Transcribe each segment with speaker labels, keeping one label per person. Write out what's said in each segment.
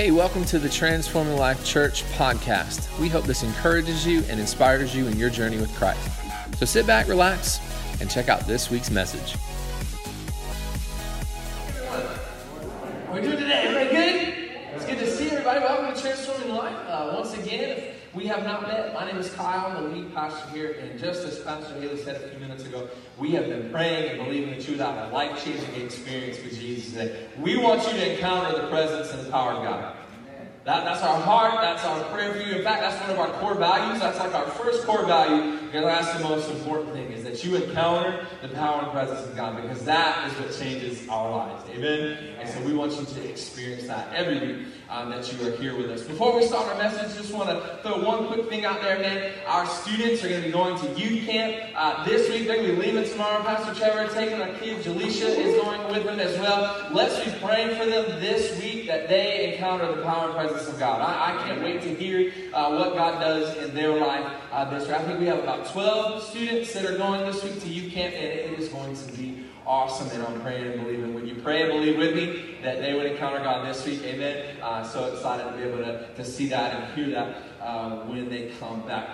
Speaker 1: Hey, welcome to the Transforming Life Church podcast. We hope this encourages you and inspires you in your journey with Christ. So sit back, relax, and check out this week's message.
Speaker 2: How we doing today? Everybody good? It's good to see everybody. Welcome to Transforming Life. Uh, once again, if we have not met, my name is Kyle. I'm the lead pastor here. And just as Pastor Haley said a few minutes ago, we have been praying and believing that you would have a life changing experience with Jesus today. We want you to encounter the presence and the power of God. That, that's our heart. That's our prayer for you. In fact, that's one of our core values. That's like our first core value. Because that's the most important thing that you encounter the power and presence of God because that is what changes our lives. Amen. And so we want you to experience that every week um, that you are here with us. Before we start our message, just want to throw one quick thing out there, man. Our students are going to be going to youth camp uh, this week. They're going to be leaving tomorrow. Pastor Trevor taking our kids. Jaleisha is going with them as well. Let's be praying for them this week that they encounter the power and presence of God. I, I can't wait to hear uh, what God does in their life uh, this week. I think we have about 12 students that are going this week to youth camp, and it is going to be awesome. And I'm praying and believing. Would you pray and believe with me that they would encounter God this week? Amen. Uh, so excited to be able to, to see that and hear that uh, when they come back.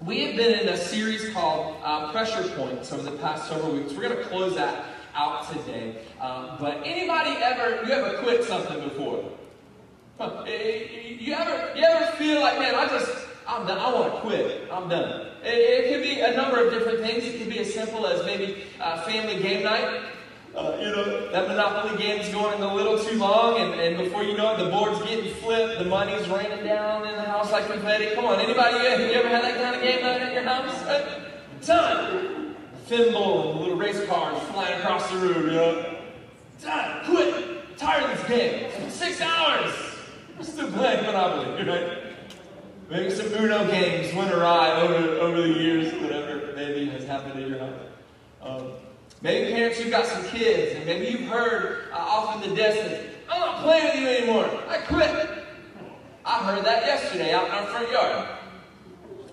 Speaker 2: We have been in a series called uh, Pressure Points over the past several weeks. We're going to close that out today. Um, but anybody ever, you ever quit something before? Huh. You ever, you ever feel like, man, I just, I'm done. I want to quit. I'm done. It, it could be a number of different things. It could be as simple as maybe uh, family game night. Uh, you know, that Monopoly game's going a little too long, and, and before you know it, the board's getting flipped, the money's raining down in the house like confetti. Come on, anybody, you, you ever had that kind of game night at your house? Uh, son, thimble and little race cars flying across the room, you know. Dad, quit. Tired of this game. Six hours. I'm still playing Monopoly, right? Maybe some Uno games went awry over, over the years, whatever maybe has happened in your house. Um, maybe parents, you've got some kids, and maybe you've heard uh, off in the distance, I'm not playing with you anymore. I quit. I heard that yesterday out in our front yard.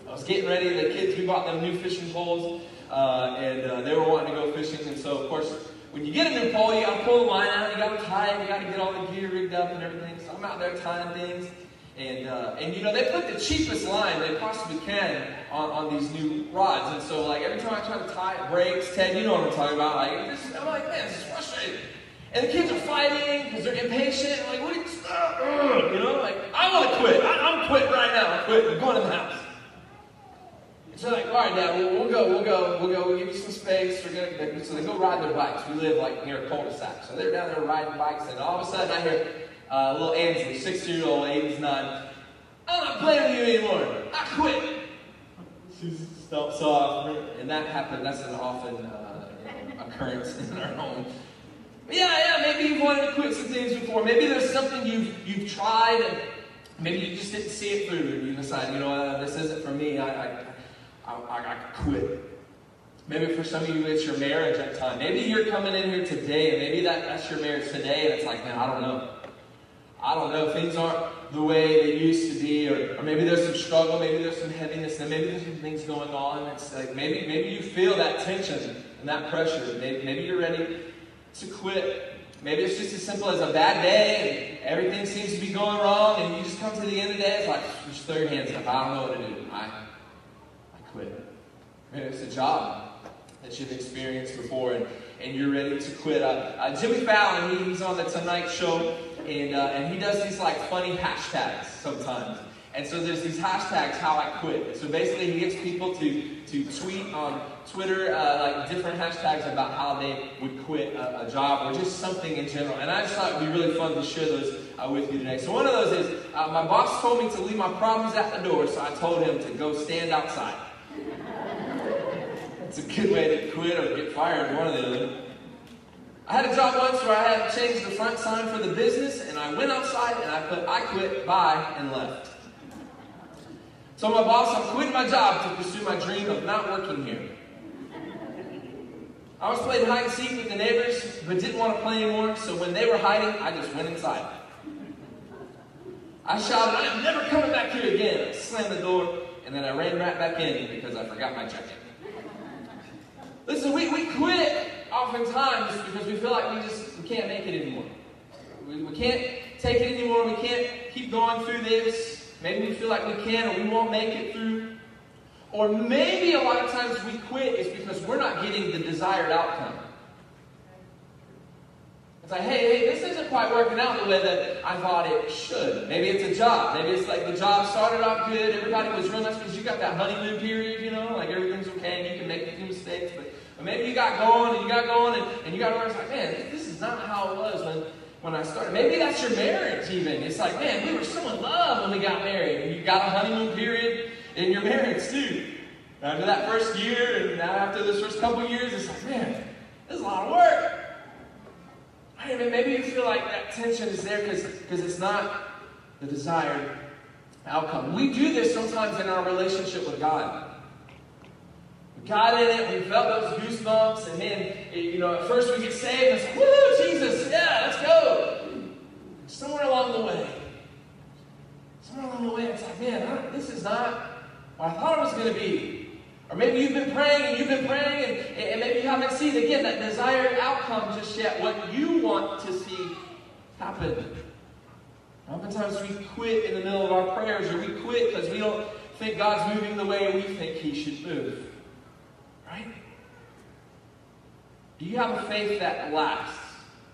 Speaker 2: I was getting ready, the kids, we bought them new fishing poles, uh, and uh, they were wanting to go fishing, and so, of course, when you get a new pole, you gotta pull the line out, you gotta tie it, you gotta get all the gear rigged up and everything. So I'm out there tying things. And, uh, and you know, they put the cheapest line they possibly can on, on these new rods. And so, like, every time I try to tie it, breaks. Ted, you know what I'm talking about. Like, just, I'm like, man, this is frustrating. And the kids are fighting because they're impatient. I'm like, what you, stop? You know, like, I want to quit. I, I'm quitting right now. I'm quitting. I'm going to the house. So like, all right, Dad, we'll, we'll, go, we'll go, we'll go, we'll give you some space. We're gonna, so they go ride their bikes. We live like near a cul-de-sac. So they're down there riding bikes, and all of a sudden I hear uh, little Ansley, six-year-old, Aiden's nine. I'm not playing with you anymore. I quit. She stomps off, and that happened. That's an often uh, occurrence in our home. But yeah, yeah, maybe you've wanted to quit some things before. Maybe there's something you've you've tried, and maybe you just didn't see it through, and you decide, you know, uh, this isn't for me. I, I I, I, I quit. Maybe for some of you, it's your marriage at time. Maybe you're coming in here today, and maybe that, that's your marriage today, and it's like, man, I don't know. I don't know. Things aren't the way they used to be, or, or maybe there's some struggle, maybe there's some heaviness, and maybe there's some things going on. It's like maybe maybe you feel that tension and that pressure. Maybe, maybe you're ready to quit. Maybe it's just as simple as a bad day, and everything seems to be going wrong, and you just come to the end of the day, it's like, just throw your hands up. I don't know what to do. I, quit. Maybe it's a job that you've experienced before and, and you're ready to quit. Uh, uh, Jimmy Fallon, he, he's on the Tonight Show, and, uh, and he does these like funny hashtags sometimes. And so there's these hashtags, how I quit. So basically he gets people to, to tweet on Twitter uh, like different hashtags about how they would quit a, a, job or just something in general. And I just thought it would be really fun to share those uh, with you today. So one of those is, uh, my boss told me to leave my problems at the door, so I told him to go stand outside. It's a good way to quit or get fired, one or the other. I had a job once where I had to change the front sign for the business, and I went outside and I put I quit, bye, and left. So my boss, I'm quitting my job to pursue my dream of not working here. I was playing hide and seek with the neighbors, but didn't want to play anymore, so when they were hiding, I just went inside. I shouted, I am never coming back here again. I slammed the door, and then I ran right back in because I forgot my jacket. Listen, we, we quit oftentimes because we feel like we just we can't make it anymore. We, we can't take it anymore. We can't keep going through this. Maybe we feel like we can or we won't make it through. Or maybe a lot of times we quit is because we're not getting the desired outcome. It's like, hey, hey, this isn't quite working out the way that I thought it should. Maybe it's a job. Maybe it's like the job started off good, everybody was real nice because you got that honeymoon period, you know, like everything's okay and you can make a few but maybe you got going and you got going and, and you got it's like, man, this is not how it was when, when I started. Maybe that's your marriage even. It's like, man, we were so in love when we got married. And you got a honeymoon period in your marriage too. After that first year and now after those first couple years, it's like, man, this is a lot of work. I mean, maybe you feel like that tension is there because it's not the desired outcome. We do this sometimes in our relationship with God. Got in it, we felt those goosebumps, and then, you know, at first we get saved, it's like, woo, Jesus, yeah, let's go. Somewhere along the way, somewhere along the way, it's like, man, this is not what I thought it was going to be. Or maybe you've been praying and you've been praying and, and maybe you haven't seen, again, that desired outcome just yet, what you want to see happen. Oftentimes we quit in the middle of our prayers or we quit because we don't think God's moving the way we think He should move. Right? Do you have a faith that lasts?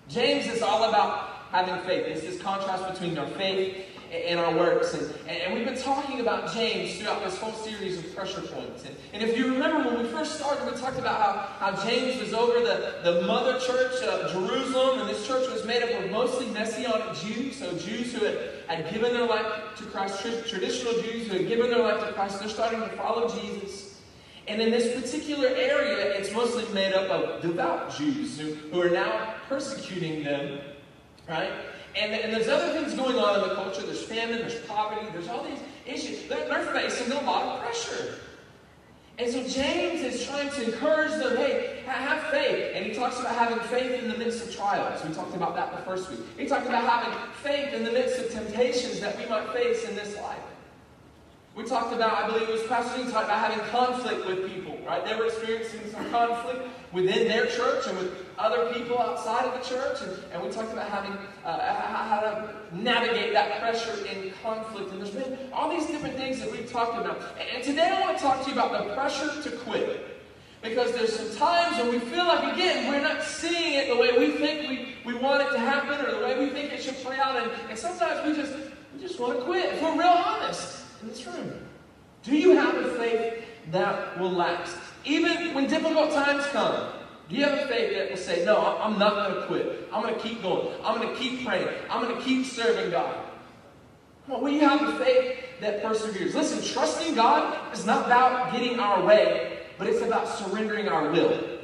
Speaker 2: James is all about having faith. It's this contrast between our faith and our works. And, and we've been talking about James throughout this whole series of pressure points. And, and if you remember when we first started, we talked about how, how James was over the, the mother church of Jerusalem, and this church was made up of mostly Messianic Jews, so Jews who had, had given their life to Christ, traditional Jews who had given their life to Christ. They're starting to follow Jesus. And in this particular area, it's mostly made up of devout Jews who, who are now persecuting them, right? And, and there's other things going on in the culture. There's famine, there's poverty, there's all these issues. They're, they're facing a lot of pressure. And so James is trying to encourage them, hey, have faith. And he talks about having faith in the midst of trials. We talked about that the first week. He talked about having faith in the midst of temptations that we might face in this life. We talked about, I believe it was Pastor Dean talked about having conflict with people, right? They were experiencing some conflict within their church and with other people outside of the church. And, and we talked about having uh, how to navigate that pressure in conflict. And there's been all these different things that we've talked about. And today I want to talk to you about the pressure to quit. Because there's some times when we feel like, again, we're not seeing it the way we think we, we want it to happen or the way we think it should play out. And, and sometimes we just, we just want to quit, if we're real honest in this room? Do you have a faith that will last? Even when difficult times come, do you have a faith that will say, No, I'm not going to quit. I'm going to keep going. I'm going to keep praying. I'm going to keep serving God. Come on, you have a faith that perseveres? Listen, trusting God is not about getting our way, but it's about surrendering our will.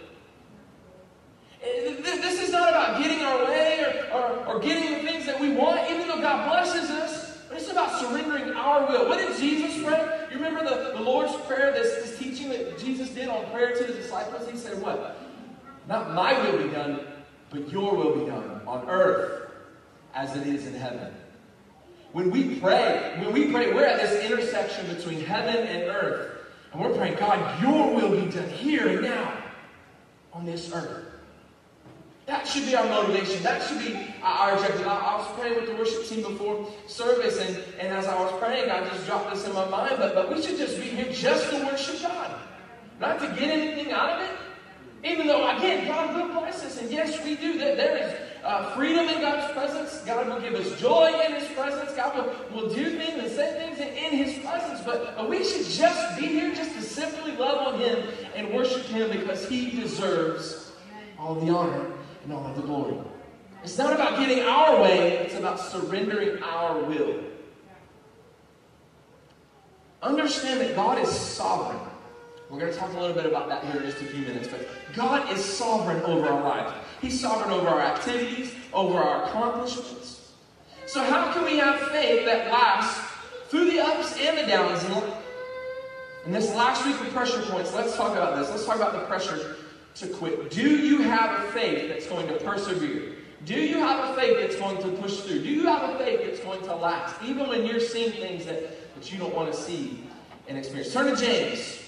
Speaker 2: This is not about getting our way or, or, or getting the things that we want, even though God blesses us. But it's about surrendering our will. What did Jesus pray? You remember the, the Lord's Prayer, this, this teaching that Jesus did on prayer to the disciples? He said, What? Not my will be done, but your will be done on earth as it is in heaven. When we pray, when we pray, we're at this intersection between heaven and earth. And we're praying, God, your will be done here and now on this earth. That should be our motivation. That should be our objective. I, I, was praying with the worship team before service, and, and as I was praying, God just dropped this in my mind. But, but we should just be here just to worship God, not to get anything out of it. Even though, again, God will bless us, and yes, we do. That there is uh, freedom in God's presence. God will give us joy in His presence. God will, will do things and say things in, in His presence. But, but we should just be here just to simply love on Him and worship Him because He deserves all the honor and all the glory. It's not about getting our way, it's about surrendering our will. Understand that God is sovereign. We're going to talk a little bit about that here in just a few minutes, but God is sovereign over our lives. He's sovereign over our activities, over our accomplishments. So, how can we have faith that lasts through the ups and the downs? And this last week of pressure points, let's talk about this. Let's talk about the pressure to quit? Do you have a faith that's going to persevere? Do you have a faith that's going to push through? Do you have a faith that's going to last, even when you're seeing things that, that you don't want to see and experience? Turn to James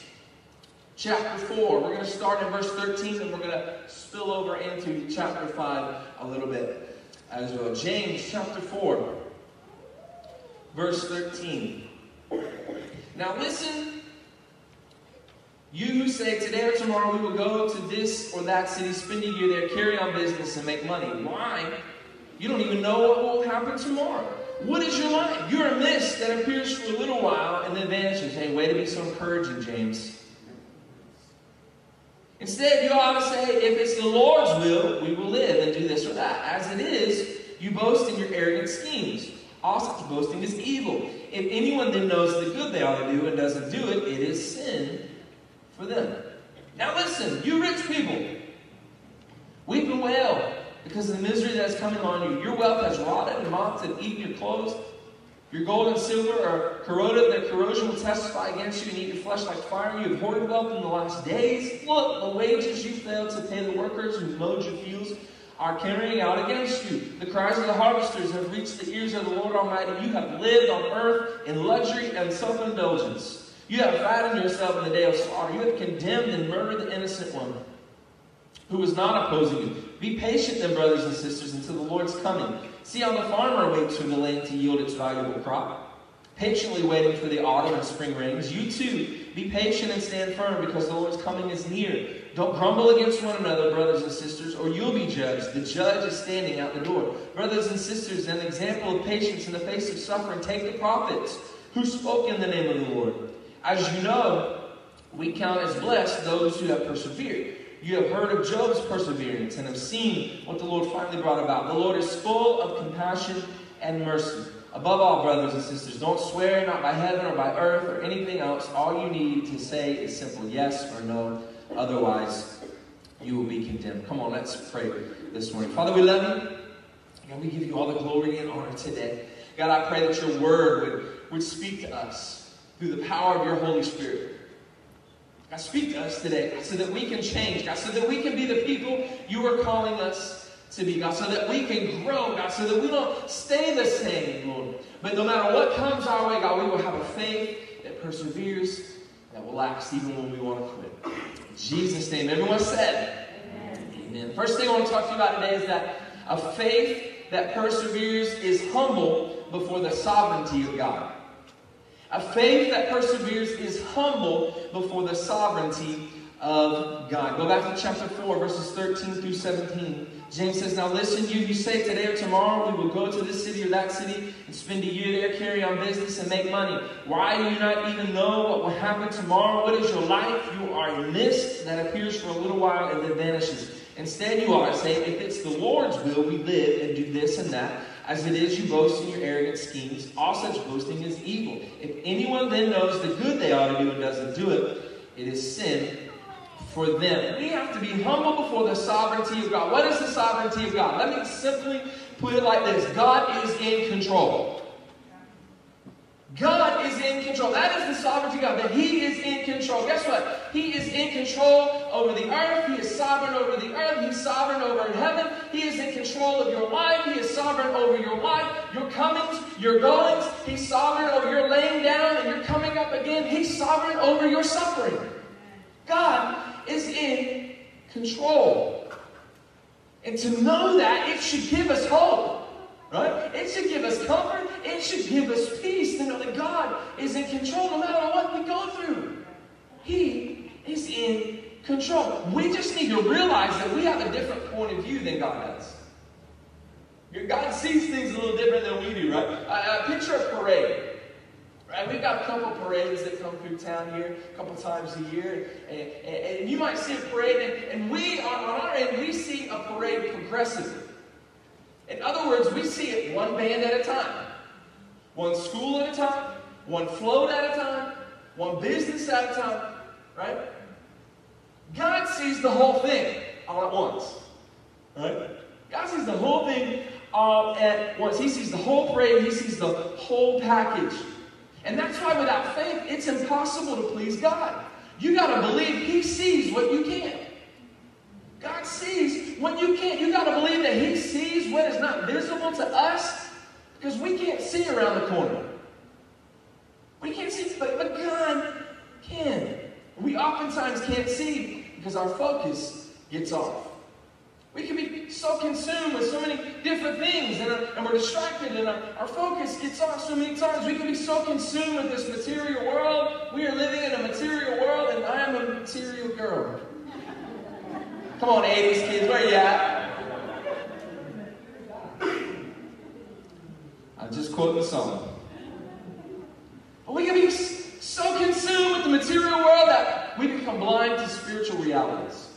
Speaker 2: chapter 4. We're going to start in verse 13 and we're going to spill over into chapter 5 a little bit. as well. James chapter 4, verse 13. Now listen, you who say today or tomorrow we will go to this or that city, spend a year there, carry on business, and make money. Why? You don't even know what will happen tomorrow. What is your life? You're a mist that appears for a little while and then vanishes. Hey, way to be so encouraging, James. Instead, you ought to say, if it's the Lord's will, we will live and do this or that. As it is, you boast in your arrogant schemes. Also, boasting is evil. If anyone then knows the good they ought to do and doesn't do it, it is sin for them. Now listen, you rich people, weep and wail because of the misery that is coming on you. Your wealth has rotted and moths have eaten your clothes. Your gold and silver are corroded, that corrosion will testify against you and eat your flesh like fire. You have hoarded wealth in the last days. Look, the wages you failed to pay the workers who mowed your fields are carrying out against you. The cries of the harvesters have reached the ears of the Lord Almighty. You have lived on earth in luxury and self indulgence. You have fattened yourself in the day of slaughter. You have condemned and murdered the innocent one who was not opposing you. Be patient then, brothers and sisters, until the Lord's coming. See how the farmer waits for the land to yield its valuable crop, patiently waiting for the autumn and spring rains. You too, be patient and stand firm, because the Lord's coming is near. Don't grumble against one another, brothers and sisters, or you'll be judged. The judge is standing out the door. Brothers and sisters, an example of patience in the face of suffering, take the prophets who spoke in the name of the Lord. As you know, we count as blessed those who have persevered. You have heard of Job's perseverance and have seen what the Lord finally brought about. The Lord is full of compassion and mercy. Above all, brothers and sisters, don't swear not by heaven or by earth or anything else. All you need to say is simple yes or no. Otherwise, you will be condemned. Come on, let's pray this morning. Father, we love you. God, we give you all the glory and honor today. God, I pray that your word would, would speak to us through the power of your Holy Spirit. God, speak to us today so that we can change, God, so that we can be the people you are calling us to be, God, so that we can grow, God, so that we don't stay the same, Lord. But no matter what comes our way, God, we will have a faith that perseveres, that will last even when we want to quit. In Jesus' name, everyone said, Amen. Amen. First thing I want to talk to you about today is that a faith that perseveres is humble before the sovereignty of God. A faith that perseveres is humble before the sovereignty of God. Go back to chapter 4, verses 13 through 17. James says, Now listen, you, you say today or tomorrow we will go to this city or that city and spend a year there, carry on business, and make money. Why do you not even know what will happen tomorrow? What is your life? You are a mist that appears for a little while and then vanishes. Instead, you are saying, if it's the Lord's will, we live and do this and that. As it is, you boast in your arrogant schemes. All such boasting is evil. If anyone then knows the good they ought to do and doesn't do it, it is sin for them. We have to be humble before the sovereignty of God. What is the sovereignty of God? Let me simply put it like this God is in control. God is in control. That is the sovereignty of God, that He is in control. Guess what? He is in control over the earth. He is sovereign over the earth. He's sovereign over heaven. He is in control of your life. He is sovereign over your life, your comings, your goings. He's sovereign over your laying down and your coming up again. He's sovereign over your suffering. God is in control. And to know that, it should give us hope. Right? It should give us comfort. It should give us peace to know that God is in control no matter what we go through. He is in control. We just need to realize that we have a different point of view than God does. God sees things a little different than we do, right? Uh, picture a parade. Right? We've got a couple parades that come through town here a couple times a year. And, and, and you might see a parade, and, and we, on, on our end, we see a parade progressively. In other words, we see it one band at a time, one school at a time, one float at a time, one business at a time, right? God sees the whole thing all at once, right? God sees the whole thing all at once. He sees the whole parade, He sees the whole package. And that's why without faith, it's impossible to please God. You got to believe He sees what you can't. God sees what you can't. You got to believe that He sees what is not visible to us because we can't see around the corner. We can't see, but, but God can. We oftentimes can't see because our focus gets off. We can be so consumed with so many different things and, and we're distracted and our, our focus gets off so many times. We can be so consumed with this material world. We are living in a material world and I am a material girl. Come on, 80s kids, where you at? I'm just quoting the song. But we can be so consumed with the material world that we become blind to spiritual realities.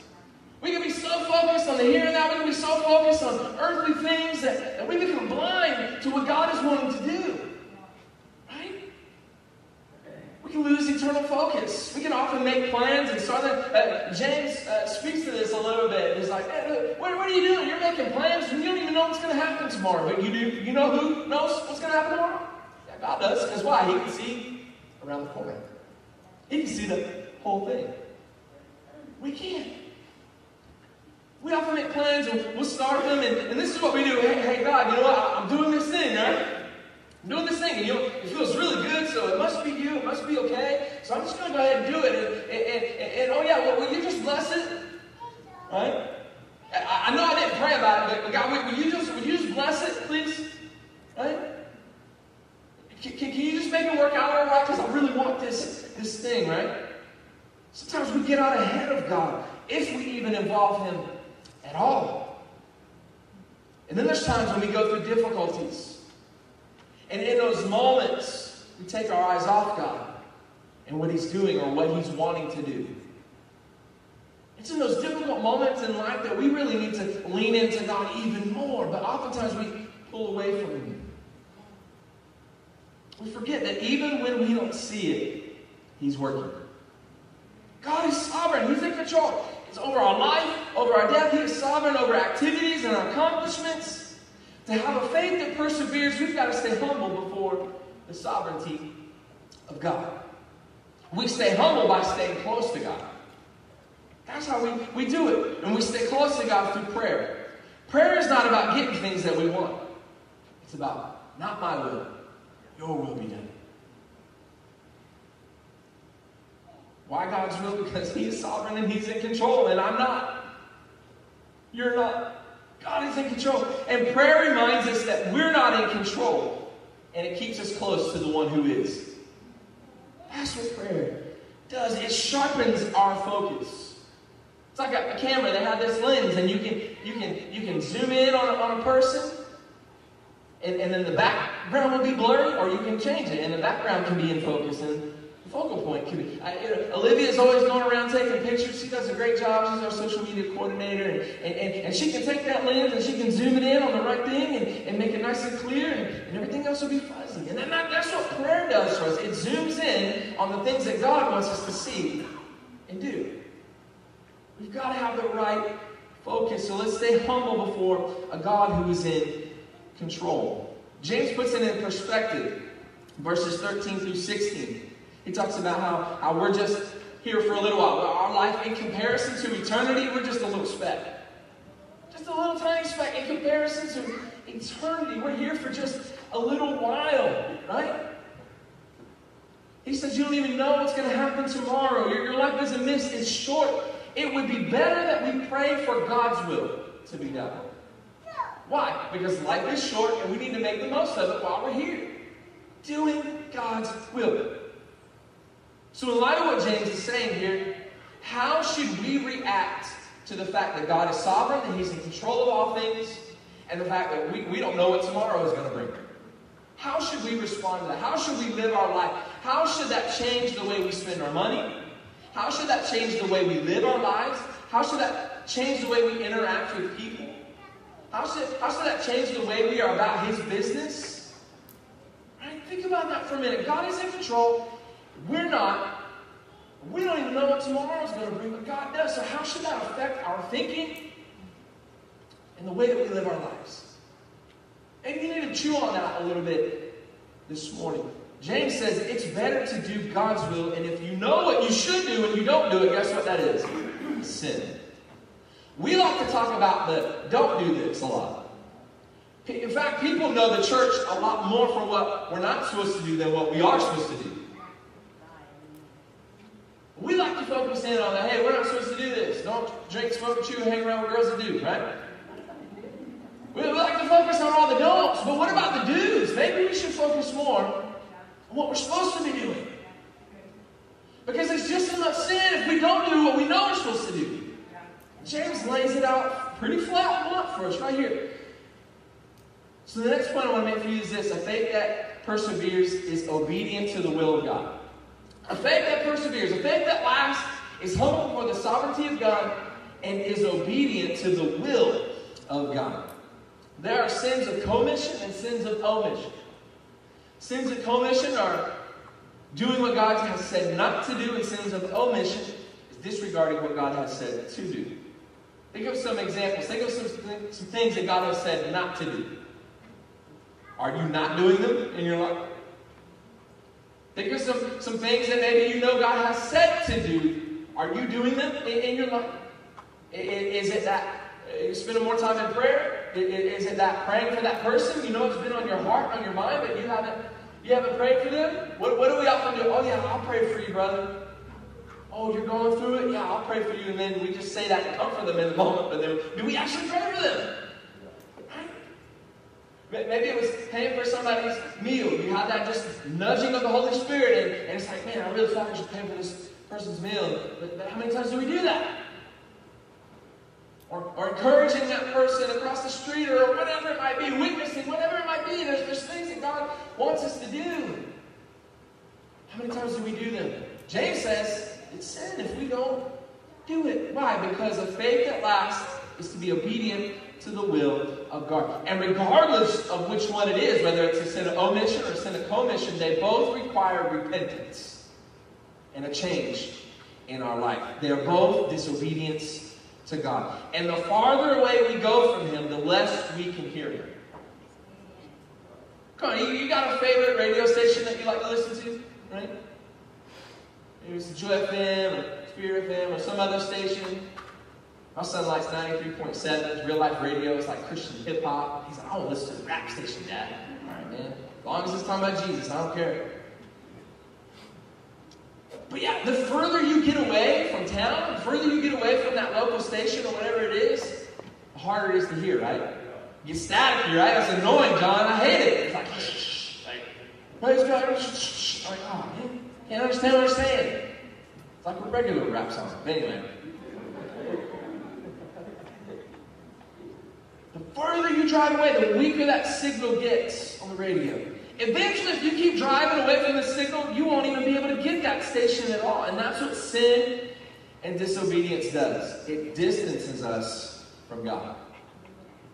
Speaker 2: We can be so focused on the here and now, we can be so focused on earthly things that, that we become blind to what God is wanting to do. Right? We can lose eternal focus. We can often make plans, and so uh, James uh, speaks to this a little bit. He's like, hey, what, what, are you doing? You're making plans and you don't even know what's going to happen tomorrow. But you do. You know who knows what's going to happen tomorrow? Yeah, God does. Because why? He can see around the corner. He can see the whole thing. We can't. We often make plans and we'll start them, and, and this is what we do. Hey, hey, God, you know what? I'm doing this thing, right? I'm doing this thing, and you know, it feels really good, so it must be you, it must be okay. So I'm just going to go ahead and do it. And, and, and, and oh, yeah, well, will you just bless it? Right? I, I know I didn't pray about it, but God, will you just, will you just bless it, please? Right? Can, can, can you just make it work out all right? Because I really want this, this thing, right? Sometimes we get out ahead of God if we even involve Him at all. And then there's times when we go through difficulties. And in those moments, we take our eyes off God and what He's doing or what He's wanting to do. It's in those difficult moments in life that we really need to lean into God even more, but oftentimes we pull away from Him. We forget that even when we don't see it, He's working. God is sovereign, He's in control. It's over our life, over our death. He is sovereign over activities and our accomplishments. To have a faith that perseveres, we've got to stay humble before the sovereignty of God. We stay humble by staying close to God. That's how we, we do it. And we stay close to God through prayer. Prayer is not about getting things that we want. It's about, not my will, your will be done. Why God's will? Because He is sovereign and He's in control, and I'm not. You're not. God is in control. And prayer reminds us that we're not in control, and it keeps us close to the one who is. That's what prayer does. It sharpens our focus. It's like a, a camera that has this lens, and you can you can you can zoom in on a, on a person, and, and then the background will be blurry, or you can change it, and the background can be in focus. And the focal point could be. I, you know, Olivia's always going around taking pictures. She does a great job. She's our social media coordinator. And, and, and, and, she can take that lens and she can zoom it in on the right thing and, and make it nice and clear, and, and everything else will be fuzzy. And that, that's what prayer does for us. It zooms in on the things that God wants us to see and do. We've got to have the right focus. So let's stay humble before a God who is in control. James puts it in perspective, verses 13 through 16. He talks about how, how we're just here for a little while. Our life, in comparison to eternity, we're just a little speck. Just a little tiny speck in comparison to eternity. We're here for just a little while, right? He says you don't even know what's going to happen tomorrow. Your, your life is a mist. It's short. It would be better that we pray for God's will to be done. Why? Because life is short and we need to make the most of it while we're here. Doing God's will. So, in light of what James is saying here, how should we react to the fact that God is sovereign that He's in control of all things, and the fact that we, we don't know what tomorrow is going to bring? How should we respond to that? How should we live our life? How should that change the way we spend our money? How should that change the way we live our lives? How should that change the way we interact with people? How should, how should that change the way we are about His business? Right? Think about that for a minute. God is in control. We're not. We don't even know what tomorrow is going to bring, but God does. So, how should that affect our thinking and the way that we live our lives? Maybe you need to chew on that a little bit this morning. James says it's better to do God's will, and if you know what you should do and you don't do it, guess what that is? Sin. We like to talk about the don't do this a lot. In fact, people know the church a lot more for what we're not supposed to do than what we are supposed to do. We like to focus in on the Hey, we're not supposed to do this. Don't drink, smoke, chew, hang around with girls that do, right? We, like to focus on all the don'ts, but what about the do's? Maybe we should focus more on what we're supposed to be doing. Because it's just much sin if we don't do what we know we're supposed to do. James lays it out pretty flat and blunt for us right here. So the next point I want to make for you is this: a faith that perseveres is obedient to the will of God. A faith that perseveres, a faith that lasts, is humble before the sovereignty of God and is obedient to the will of God. There are sins of commission and sins of omission. Sins of commission are doing what God has said not to do, and sins of omission is disregarding what God has said to do. Think of some examples. Think of some, some things that God has said not to do. Are you not doing them in your life? Think of some, some things that maybe you know God has said to do. Are you doing them in, in your life? Is it that uh, you spending more time in prayer? Is it that praying for that person? You know it's been on your heart, on your mind, but you haven't you haven't prayed for them? What, what do we often do? Oh yeah, I'll pray for you, brother. Oh, you're going through it? Yeah, I'll pray for you. And then we just say that to comfort them in the moment, but then do we actually pray for them? Maybe it was paying for somebody's meal. You had that just nudging of the Holy Spirit, and, and it's like, man, I really thought I should pay for this person's meal. But, but how many times do we do that? Or, or encouraging that person across the street, or whatever it might be, witnessing, whatever it might be. There's, there's things that God wants us to do. How many times do we do them? James says it's sin if we don't do it. Why? Because a faith that lasts is to be obedient to the will of God. And regardless of which one it is, whether it's a sin of omission or a sin of commission, they both require repentance and a change in our life. They're both disobedience to God. And the farther away we go from Him, the less we can hear Him. Come on, you, you got a favorite radio station that you like to listen to, right? Maybe it's Joy FM or Spirit FM or some other station. My son likes 93.7, real life radio. It's like Christian hip hop. He's like, I to listen to the rap station, Dad. All right, man. As long as it's talking about Jesus, I don't care. But yeah, the further you get away from town, the further you get away from that local station or whatever it is, the harder it is to hear, right? You get staticky, right? It's annoying, John. I hate it. It's like, shh, like, praise God. Shh, like, oh, man, can't understand what you're saying. It's like a regular rap song. Anyway. The further you drive away, the weaker that signal gets on the radio. Eventually, if you keep driving away from the signal, you won't even be able to get that station at all. And that's what sin and disobedience does it distances us from God.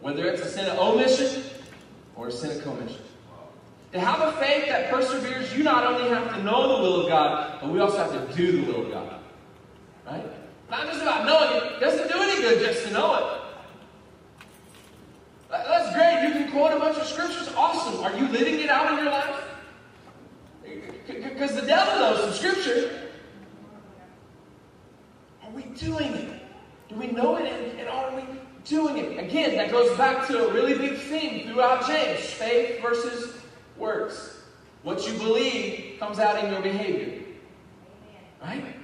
Speaker 2: Whether it's a sin of omission or a sin of commission. To have a faith that perseveres, you not only have to know the will of God, but we also have to do the will of God. Right? Not just about knowing it. it doesn't do any good just to know it. That's great. You can quote a bunch of scriptures. Awesome. Are you living it out in your life? Because the devil knows some scripture. Are we doing it? Do we know it and, and are we doing it? Again, that goes back to a really big theme throughout James faith versus works. What you believe comes out in your behavior. Right?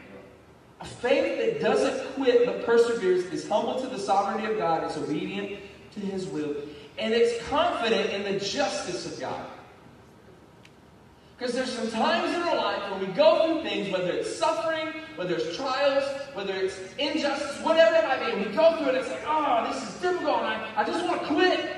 Speaker 2: A faith that doesn't quit but perseveres is humble to the sovereignty of God, is obedient to his will, and it's confident in the justice of God. Because there's some times in our life when we go through things, whether it's suffering, whether it's trials, whether it's injustice, whatever it might be, and we go through it, it's like, oh, this is difficult, and I, I just want to quit.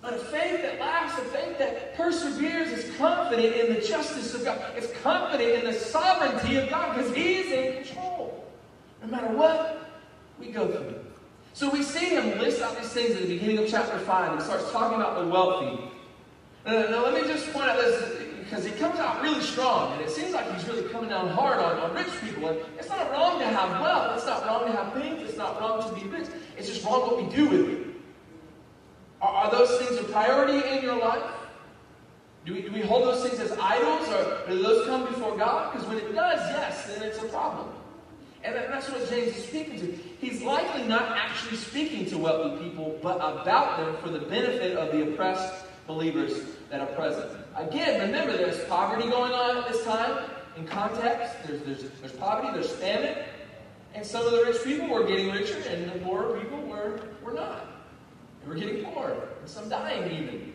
Speaker 2: But a faith that lasts, a faith that perseveres, is confident in the justice of God. It's confident in the sovereignty of God because He is in. No matter what we go through. So we see him list out these things at the beginning of chapter 5. He starts talking about the wealthy. Now, now let me just point out this because he comes out really strong, and it seems like he's really coming down hard on, on rich people. And it's not wrong to have wealth. It's not wrong to have things. It's not wrong to be rich. It's just wrong what we do with it. Are, are those things a priority in your life? Do we, do we hold those things as idols, or do those come before God? Because when it does, yes, then it's a problem. And that's what James is speaking to. He's likely not actually speaking to wealthy people, but about them for the benefit of the oppressed believers that are present. Again, remember there's poverty going on at this time in context. There's, there's, there's poverty, there's famine. And some of the rich people were getting richer, and the poorer people were, were not. They were getting poorer, and some dying even.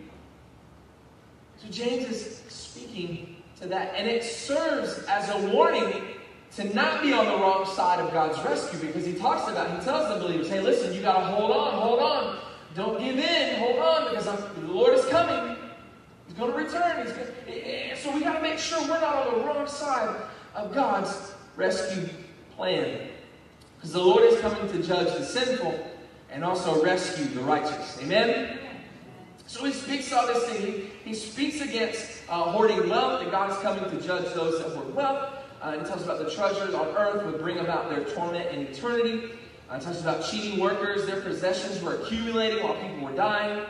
Speaker 2: So James is speaking to that, and it serves as a warning to not be on the wrong side of God's rescue because he talks about, he tells the believers, hey, listen, you got to hold on, hold on. Don't give in, hold on, because I'm, the Lord is coming. He's going to return. Going eh, eh, so we got to make sure we're not on the wrong side of God's rescue plan. Because the Lord is coming to judge the sinful and also rescue the righteous. Amen? So he speaks all this thing. He, he speaks against uh, hoarding wealth, that God is coming to judge those that hoard wealth. Uh, he talks about the treasures on earth would bring about their torment in eternity. Uh, he talks about cheating workers, their possessions were accumulating while people were dying.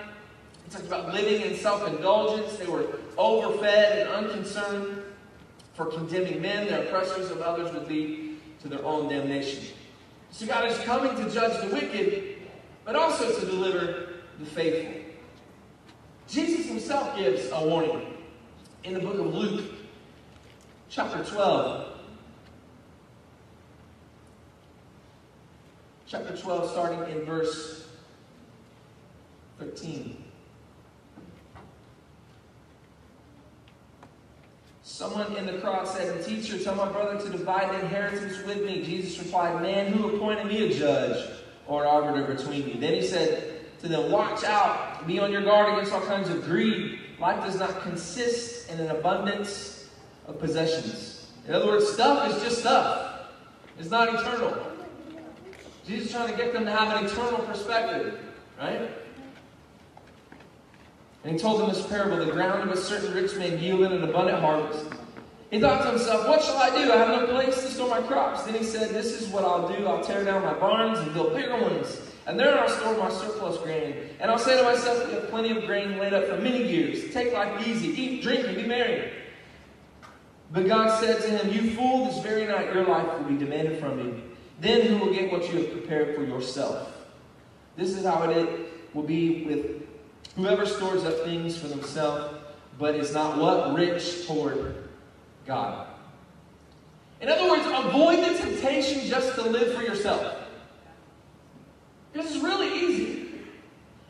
Speaker 2: He talks about living in self indulgence. They were overfed and unconcerned for condemning men. Their oppressors of others would lead to their own damnation. So God is coming to judge the wicked, but also to deliver the faithful. Jesus himself gives a warning in the book of Luke, chapter 12. Chapter 12, starting in verse 13. Someone in the crowd said, Teacher, tell my brother to divide the inheritance with me. Jesus replied, Man, who appointed me a judge or an arbiter between you? Then he said to them, Watch out, be on your guard against all kinds of greed. Life does not consist in an abundance of possessions. In other words, stuff is just stuff, it's not eternal. Jesus is trying to get them to have an eternal perspective, right? And he told them this parable the ground of a certain rich man yielded an abundant harvest. He thought to himself, What shall I do? I have no place to store my crops. Then he said, This is what I'll do. I'll tear down my barns and build bigger ones. And there I'll store my surplus grain. And I'll say to myself, We have plenty of grain laid up for many years. Take life easy, eat, drink, and be merry. But God said to him, You fool, this very night your life will be demanded from you. Then who will get what you have prepared for yourself? This is how it will be with Whoever stores up things for themselves, but is not what? Rich toward God. In other words, avoid the temptation just to live for yourself. This is really easy.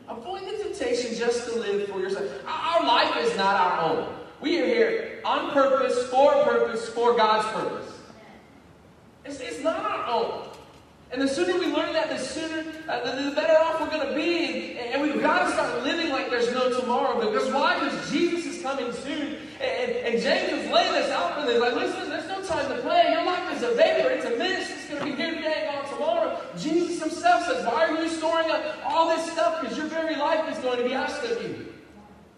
Speaker 2: Avoid the temptation just to live for yourself. Our life is not our own. We are here on purpose, for purpose, for God's purpose. It's, it's not our own. And the sooner we learn that, the sooner, uh, the, the, better off we're going to be. And, and we've got to start living like there's no tomorrow. Because why? Because Jesus is coming soon. And, and, James is laying this out for them. Like, listen, there's no time to play. Your life is a vapor. It's a mist. It's going to be here today and gone tomorrow. Jesus himself says, why are you storing up all this stuff? Because your very life is going to be asked of you.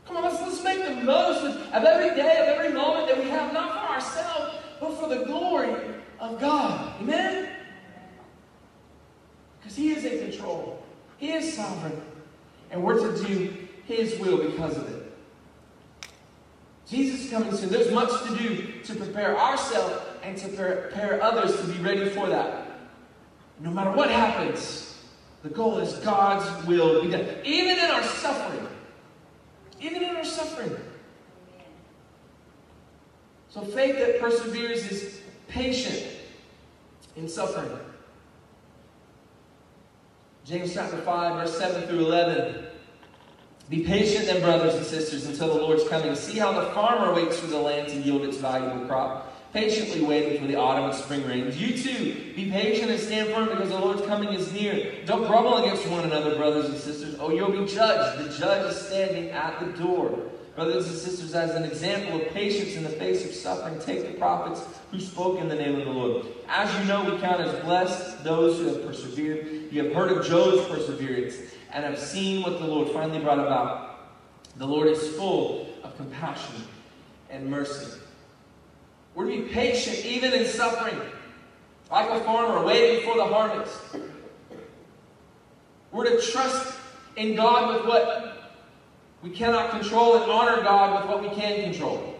Speaker 2: Come on, let's, let's make the most of, every day, of every moment that we have, not for ourselves, but for the glory of God. Amen? Because He is in control, He is sovereign, and we're to do His will because of it. Jesus is coming soon. There's much to do to prepare ourselves and to prepare others to be ready for that. No matter what happens, the goal is God's will be done. Even in our suffering. Even in our suffering. So faith that perseveres is patient in suffering. James chapter 5, verse 7 through 11. Be patient then, brothers and sisters, until the Lord's coming. See how the farmer waits for the land to yield its valuable crop, patiently waiting for the autumn and spring rains. You too, be patient and stand firm because the Lord's coming is near. Don't grumble against one another, brothers and sisters, Oh, you'll be judged. The judge is standing at the door. Brothers and sisters, as an example of patience in the face of suffering, take the prophets who spoke in the name of the Lord. As you know, we count as blessed those who have persevered. You have heard of Job's perseverance and have seen what the Lord finally brought about. The Lord is full of compassion and mercy. We're to be patient even in suffering, like a farmer waiting for the harvest. We're to trust in God with what we cannot control and honor God with what we can control.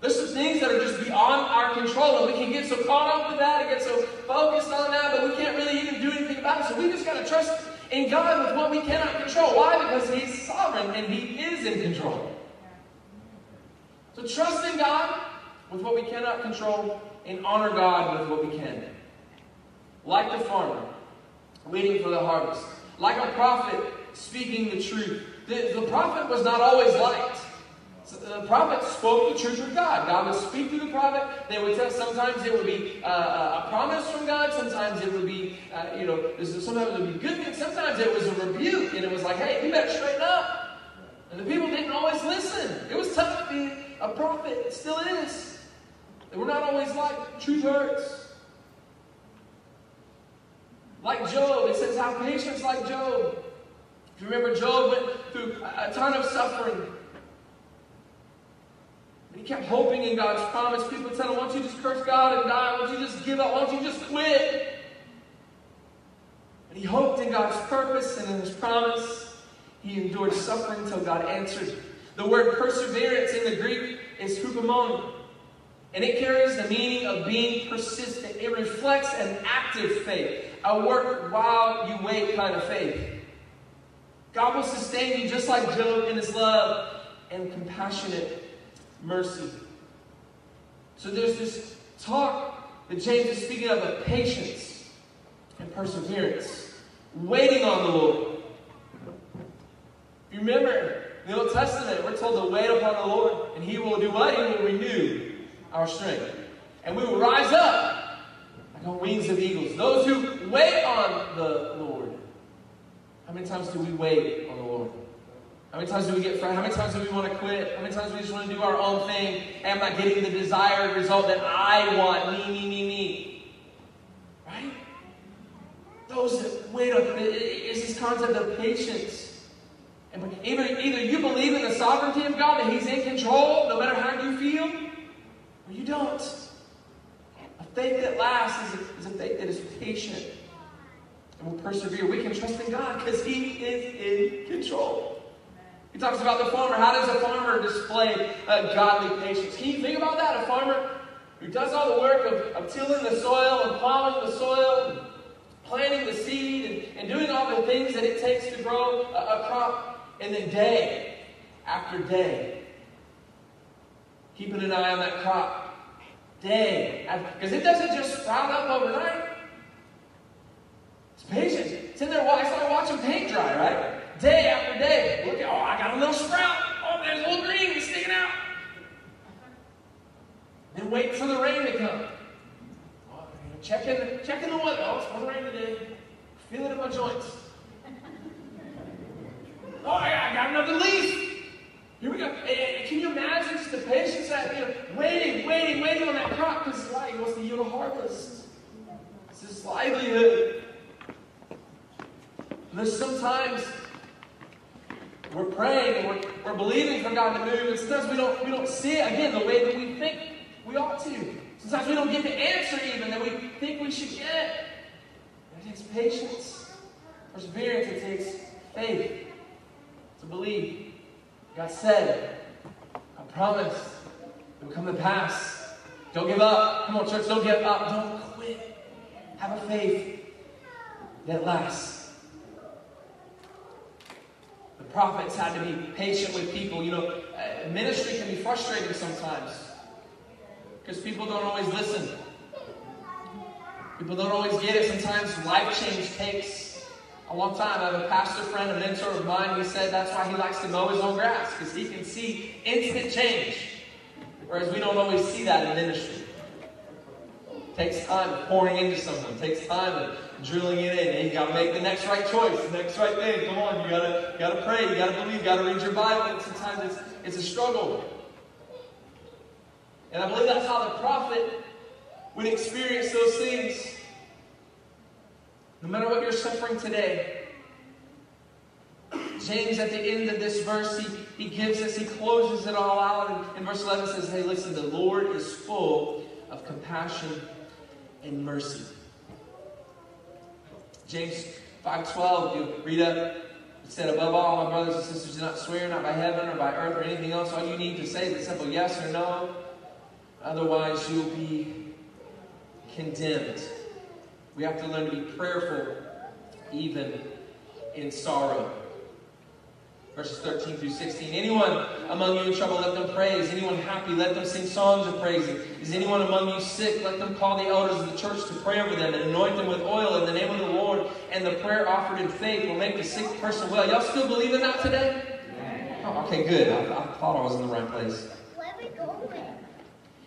Speaker 2: There's some things that are just beyond our control, and we can get so caught up with that and get so focused on that, but we can't really even do anything about it. So we just got to trust in God with what we cannot control. Why? Because He's sovereign and He is in control. So trust in God with what we cannot control and honor God with what we can. like the farmer, waiting for the harvest, like a prophet speaking the truth. The, the prophet was not always liked. The prophet spoke the truth with God. God would speak through the prophet. They would tell. Sometimes it would be uh, a promise from God. Sometimes it would be, uh, you know, sometimes it would be good. Sometimes it was a rebuke, and it was like, "Hey, you better straighten up." And the people didn't always listen. It was tough to be a prophet. It still is. They were not always like truth hurts. Like Job, it says, "Have patience like Job." If you remember, Job went through a ton of suffering. And he kept hoping in God's promise. People would tell him, Why don't you just curse God and die? Why don't you just give up? Why don't you just quit? And he hoped in God's purpose and in his promise. He endured suffering until God answered. The word perseverance in the Greek is hupomone. And it carries the meaning of being persistent. It reflects an active faith, a work while you wait kind of faith. God will sustain you just like Job in his love and compassionate mercy. So there's this talk that James is speaking of of patience and perseverance, waiting on the Lord. Remember in the Old Testament, we're told to wait upon the Lord, and He will do what? He will renew our strength. And we will rise up like on wings of eagles. Those who wait on the Lord. How many times do we wait on the Lord? How many times do we get frustrated? How many times do we want to quit? How many times do we just want to do our own thing? Am I getting the desired result that I want? Me, me, me, me. Right? Those that wait on is this concept of patience. And either, either you believe in the sovereignty of God, that He's in control, no matter how you feel, you don't. A faith that lasts is a, is a faith that is patient and will persevere. We can trust in God because He is in control. He talks about the farmer. How does a farmer display uh, godly patience? Can you think about that? A farmer who does all the work of, of tilling the soil and plowing the soil, and planting the seed, and, and doing all the things that it takes to grow a, a crop, and then day after day, keeping an eye on that crop, day because it doesn't just sprout up overnight. It's patience. It's in there. It's like watching paint dry, right? day after day. Look at, oh, I got a little sprout. Oh, there's a little green sticking out. Then wait for the rain to come. Oh, checking, checking the weather. Oh, it's supposed to rain today. Feel it in my joints. Oh, yeah, I got another leaf. Here we go. And, can you imagine just the patience that, you know, waiting, waiting, waiting on that crop because he wants to yield a harvest. It's his livelihood. And there's sometimes we're praying and we're, we're believing for God to move, and sometimes we don't, we don't see it again the way that we think we ought to. Sometimes we don't get the answer even that we think we should get. It takes patience, perseverance, it takes faith to believe. God said, I promise it will come to pass. Don't give up. Come on, church, don't give up. Don't quit. Have a faith that lasts The prophets had to be patient with people. You know, uh, ministry can be frustrating sometimes because people don't always listen. People don't always get it. Sometimes life change takes a long time. I have a pastor friend, a mentor of mine, he said that's why he likes to mow his own grass because he can see instant change. Whereas we don't always see that in ministry. It takes time pouring into someone, it takes time drilling it in. And you got to make the next right choice, the next right thing. Come on, you got to got to pray, you got to believe, you got to read your Bible. And sometimes it's it's a struggle. And I believe that's how the prophet would experience those things. No matter what you're suffering today, James, at the end of this verse, he, he gives us, he closes it all out. And in verse 11 says, Hey, listen, the Lord is full of compassion and mercy. James 5.12, you read up, it said, Above all, my brothers and sisters, do not swear, not by heaven or by earth or anything else. All you need to say is a simple yes or no. Otherwise, you'll be condemned. We have to learn to be prayerful even in sorrow. Verses 13 through 16. Anyone among you in trouble, let them pray. Is Anyone happy, let them sing songs of praise. Is anyone among you sick, let them call the elders of the church to pray over them and anoint them with oil in the name of the Lord. And the prayer offered in faith will make the sick person well. Y'all still believe in that today? Oh, okay, good. I, I thought I was in the right place.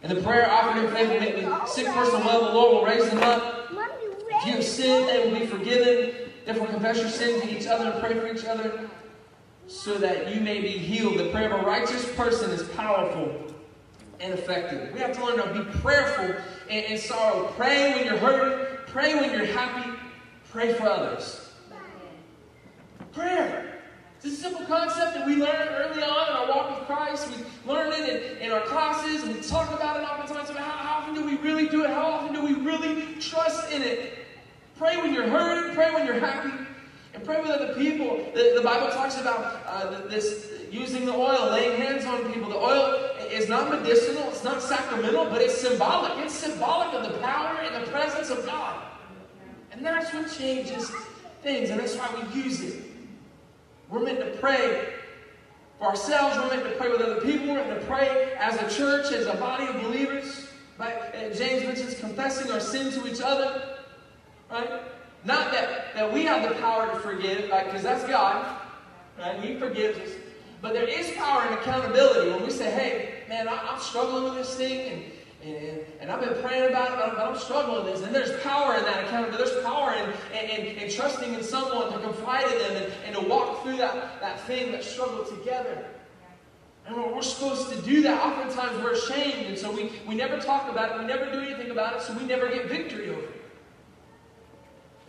Speaker 2: And the prayer offered in faith will make the sick person well. The Lord will raise them up. If you have sinned, they will be forgiven. Therefore, confess your sins to each other and pray for each other so that you may be healed. The prayer of a righteous person is powerful and effective. We have to learn to be prayerful in sorrow. Pray when you're hurting. Pray when you're happy. Pray for others. Prayer. It's a simple concept that we learned early on in our walk with Christ. We learned it in, in our classes, we talk about it oftentimes. About how, how often do we really do it? How often do we really trust in it? Pray when you're hurting. Pray when you're happy. And pray with other people. The, the Bible talks about uh, this using the oil, laying hands on people. The oil is not medicinal, it's not sacramental, but it's symbolic. It's symbolic of the power and the presence of God. And that's what changes things, and that's why we use it. We're meant to pray for ourselves, we're meant to pray with other people, we're meant to pray as a church, as a body of believers. Right? James mentions confessing our sin to each other. Right? Not that, that we have the power to forgive, because right? that's God. Right? He forgives us. But there is power in accountability when we say, hey, man, I, am struggling with this thing, and, and, and, I've been praying about it, but I'm, struggling with this. And there's power in that accountability. There's power in, in, in, in trusting in someone to confide in them and, and to walk through that, that thing, that struggle together. And we're supposed to do that. Oftentimes we're ashamed, and so we, we never talk about it, we never do anything about it, so we never get victory over it.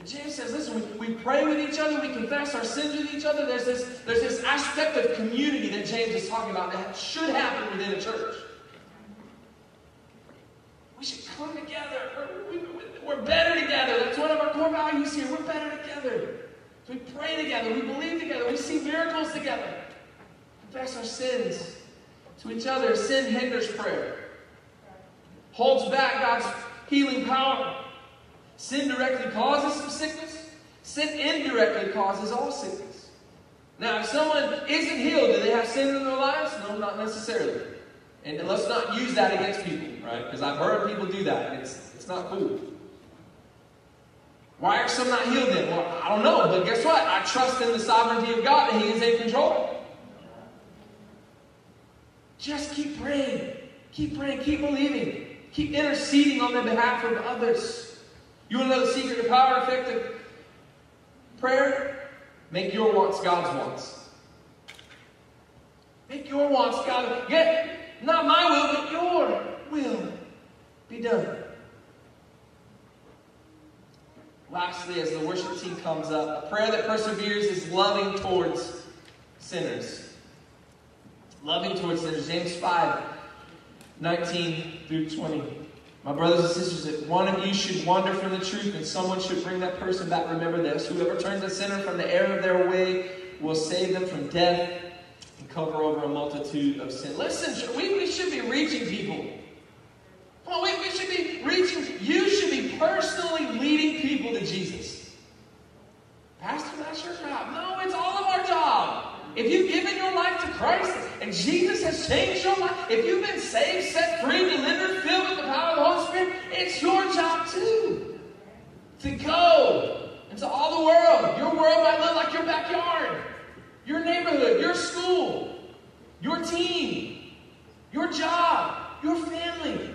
Speaker 2: James says, listen, we, we pray with each other, we confess our sins with each other. There's this, there's this aspect of community that James is talking about that should happen within a church. We should come together. We're, we, are better together. That's one of our core values here. We're better together. We pray together. We believe together. We see miracles together. Confess our sins to each other. Sin hinders prayer, holds back God's healing power. Sin directly causes some sickness. Sin indirectly causes all sickness. Now, if someone isn't healed, do they have sin in their lives? No, not necessarily. And let's not use that against people, right? Because I've heard people do that. and It's, it's not cool. Why are some not healed then? Well, I don't know, but guess what? I trust in the sovereignty of God that He is in control. Just keep praying. Keep praying. Keep believing. Keep interceding on the behalf of others. You want to know the secret to power effective prayer? Make your wants God's wants. Make your wants God. Get not my will, but your will be done. Lastly, as the worship team comes up, a prayer that perseveres is loving towards sinners. Loving towards sinners. James 5, 19 through 20. My brothers and sisters, if one of you should wander from the truth and someone should bring that person back, remember this. Whoever turns a sinner from the error of their way will save them from death and cover over a multitude of sin. Listen, we, we should be reaching people. Well, we, we should be reaching, you should be personally leading people to Jesus. Pastor, that's your job. No, it's all. If you've given your life to Christ and Jesus has changed your life, if you've been saved, set free, delivered, filled with the power of the Holy Spirit, it's your job too. To go into all the world. Your world might look like your backyard, your neighborhood, your school, your team, your job, your family.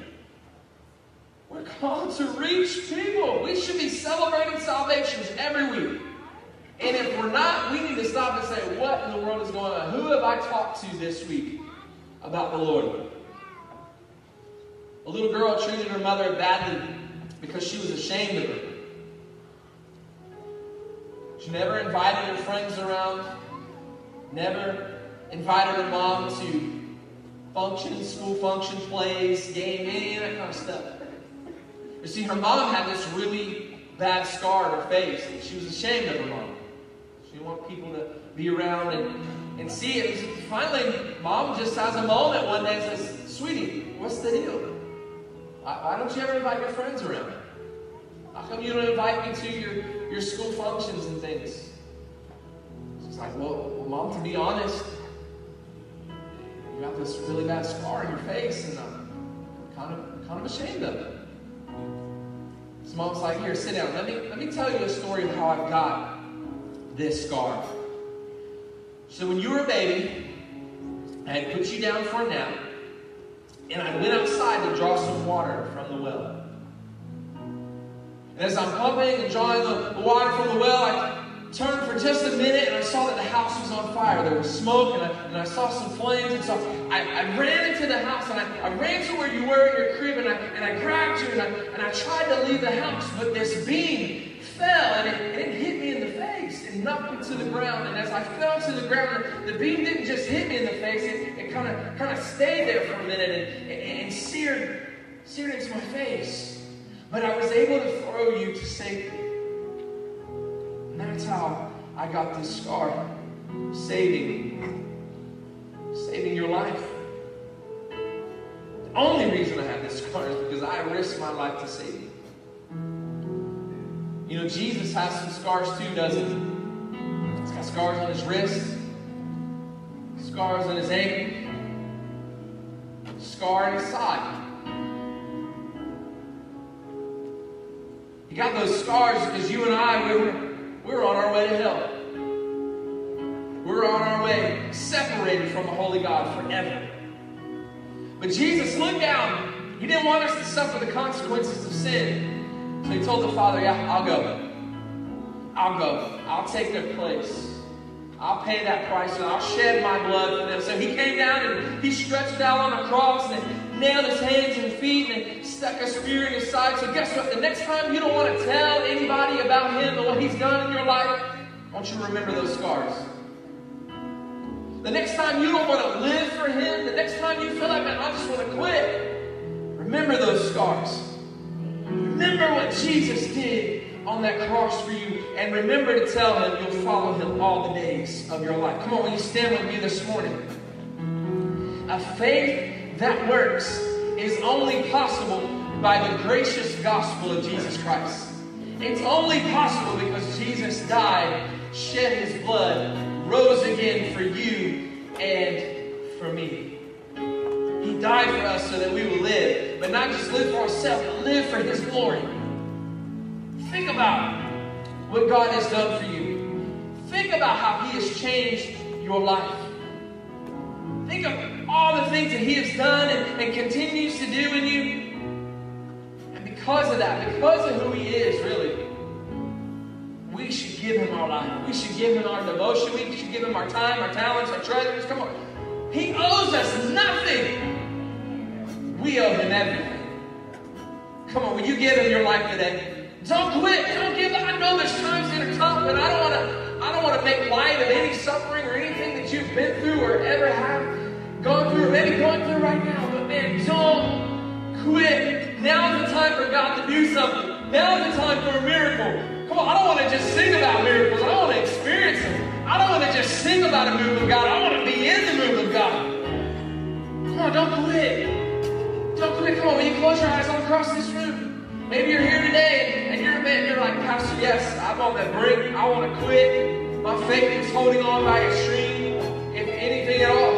Speaker 2: We're called to reach people. We should be celebrating salvations every week. And if we're not, we need to stop and say, what in the world is going on? Who have I talked to this week about the Lord? A little girl treated her mother badly because she was ashamed of her. She never invited her friends around, never invited her mom to functions, school functions, plays, game, any of that kind of stuff. You see, her mom had this really bad scar on her face, and she was ashamed of her mom. Didn't want people to be around and, and see it. Finally, mom just has a moment one day and says, Sweetie, what's the deal? Why, why don't you ever invite your friends around? How come you don't invite me to your, your school functions and things? She's like, well, well, mom, to be honest, you got this really bad scar on your face, and I'm kind of kind of ashamed of it. So mom's like, here, sit down. Let me let me tell you a story of how I got this scar. So when you were a baby, I had put you down for a nap, and I went outside to draw some water from the well. And as I'm pumping and drawing the, the water from the well, I turned for just a minute and I saw that the house was on fire. There was smoke and I, and I saw some flames. And so I, I ran into the house and I, I ran to where you were in your crib and I, and I grabbed you and I, and I tried to leave the house. But this beam fell and it, and it hit me in the face and knocked me to the ground. And as I fell to the ground, the beam didn't just hit me in the face, it, it kind of kind of stayed there for a minute and, and, and seared, seared into my face. But I was able to throw you to safety. And that's how I got this scar, saving, saving your life. The only reason I have this scar is because I risked my life to save you. You know, Jesus has some scars too, doesn't he? He's got scars on his wrist, scars on his ankle, scar on his side. He got those scars because you and I, we were, we were on our way to hell. We were on our way, separated from the Holy God forever. But Jesus looked down. He didn't want us to suffer the consequences of sin. So he told the Father, Yeah, I'll go. I'll go. I'll take their place. I'll pay that price and I'll shed my blood for them. So he came down and he stretched out on the cross and nailed his hands and feet and stuck a spear in his side. So guess what? The next time you don't want to tell anybody about him and what he's done in your life, I want you to remember those scars. The next time you don't want to live for him, the next time you feel like, man, I just want to quit, remember those scars. Remember what Jesus did on that cross for you. And remember to tell him you'll follow him all the days of your life. Come on, will you stand with me this morning? A faith that works is only possible by the gracious gospel of Jesus Christ. It's only possible because Jesus died, shed his blood, rose again for you and for me. He died for us so that we will live, but not just live for ourselves, but live for his glory. Think about what God has done for you. Think about how He has changed your life. Think of all the things that He has done and, and continues to do in you. And because of that, because of who He is, really, we should give Him our life. We should give Him our devotion. We should give Him our time, our talents, our treasures. Come on. He owes us nothing. We owe Him everything. Come on, will you give Him your life today? Don't quit. Don't give up. I know there's times that are tough, but I don't want to. I don't want to make light of any suffering or anything that you've been through or ever have gone through, or maybe going through right now. But man, don't quit. Now's the time for God to do something. Now's the time for a miracle. Come on, I don't want to just sing about miracles. I want to experience them. I don't want to just sing about a move of God. I want to be in the move of God. Come on, don't quit. Don't quit. Come on, will you close your eyes all across this room? Maybe you're here today and, you're a man, you're like, Pastor, yes, I'm on the brink. I want to quit. My faith is holding on by a string, if anything at all.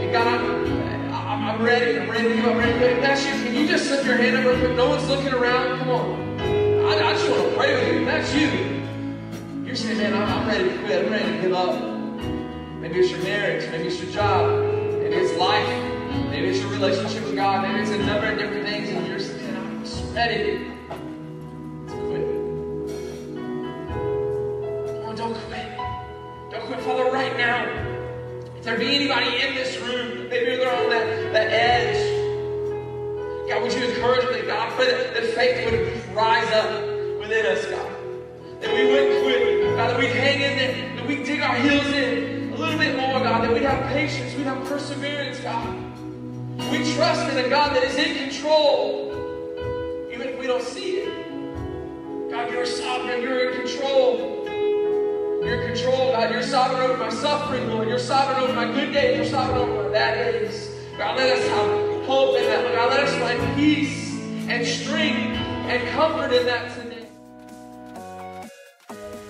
Speaker 2: And God, I'm, I'm, ready. I'm ready to. I'm ready to. If that's you, can you just slip your hand up real quick? No one's looking around. Come on. I, I just want to pray with you. If that's you, you're saying, man, I'm, I'm ready to quit. I'm ready to give up. Maybe it's your marriage. Maybe it's your job. Maybe it's life. Maybe it's your relationship with God. Maybe it's a number of different things. And you're saying, ready to quit. Oh, don't quit. Don't quit, Father, right now. If there be anybody in this room, maybe they're on that, that edge. God, would you encourage me, God, pray that, that faith would rise up within us, God. That we wouldn't quit. God, that we'd hang in there, that we'd dig our heels in a little bit more, God, that we'd have patience, we'd have perseverance, God. We trust in a God that is in control even if we don't see it. God, you're sovereign. You're in control. You're in control, God. You're sovereign over my suffering, Lord. You're sovereign over my good days. You're sovereign over my bad days. God, let us have hope in that. God, let us find peace and strength and comfort in that today.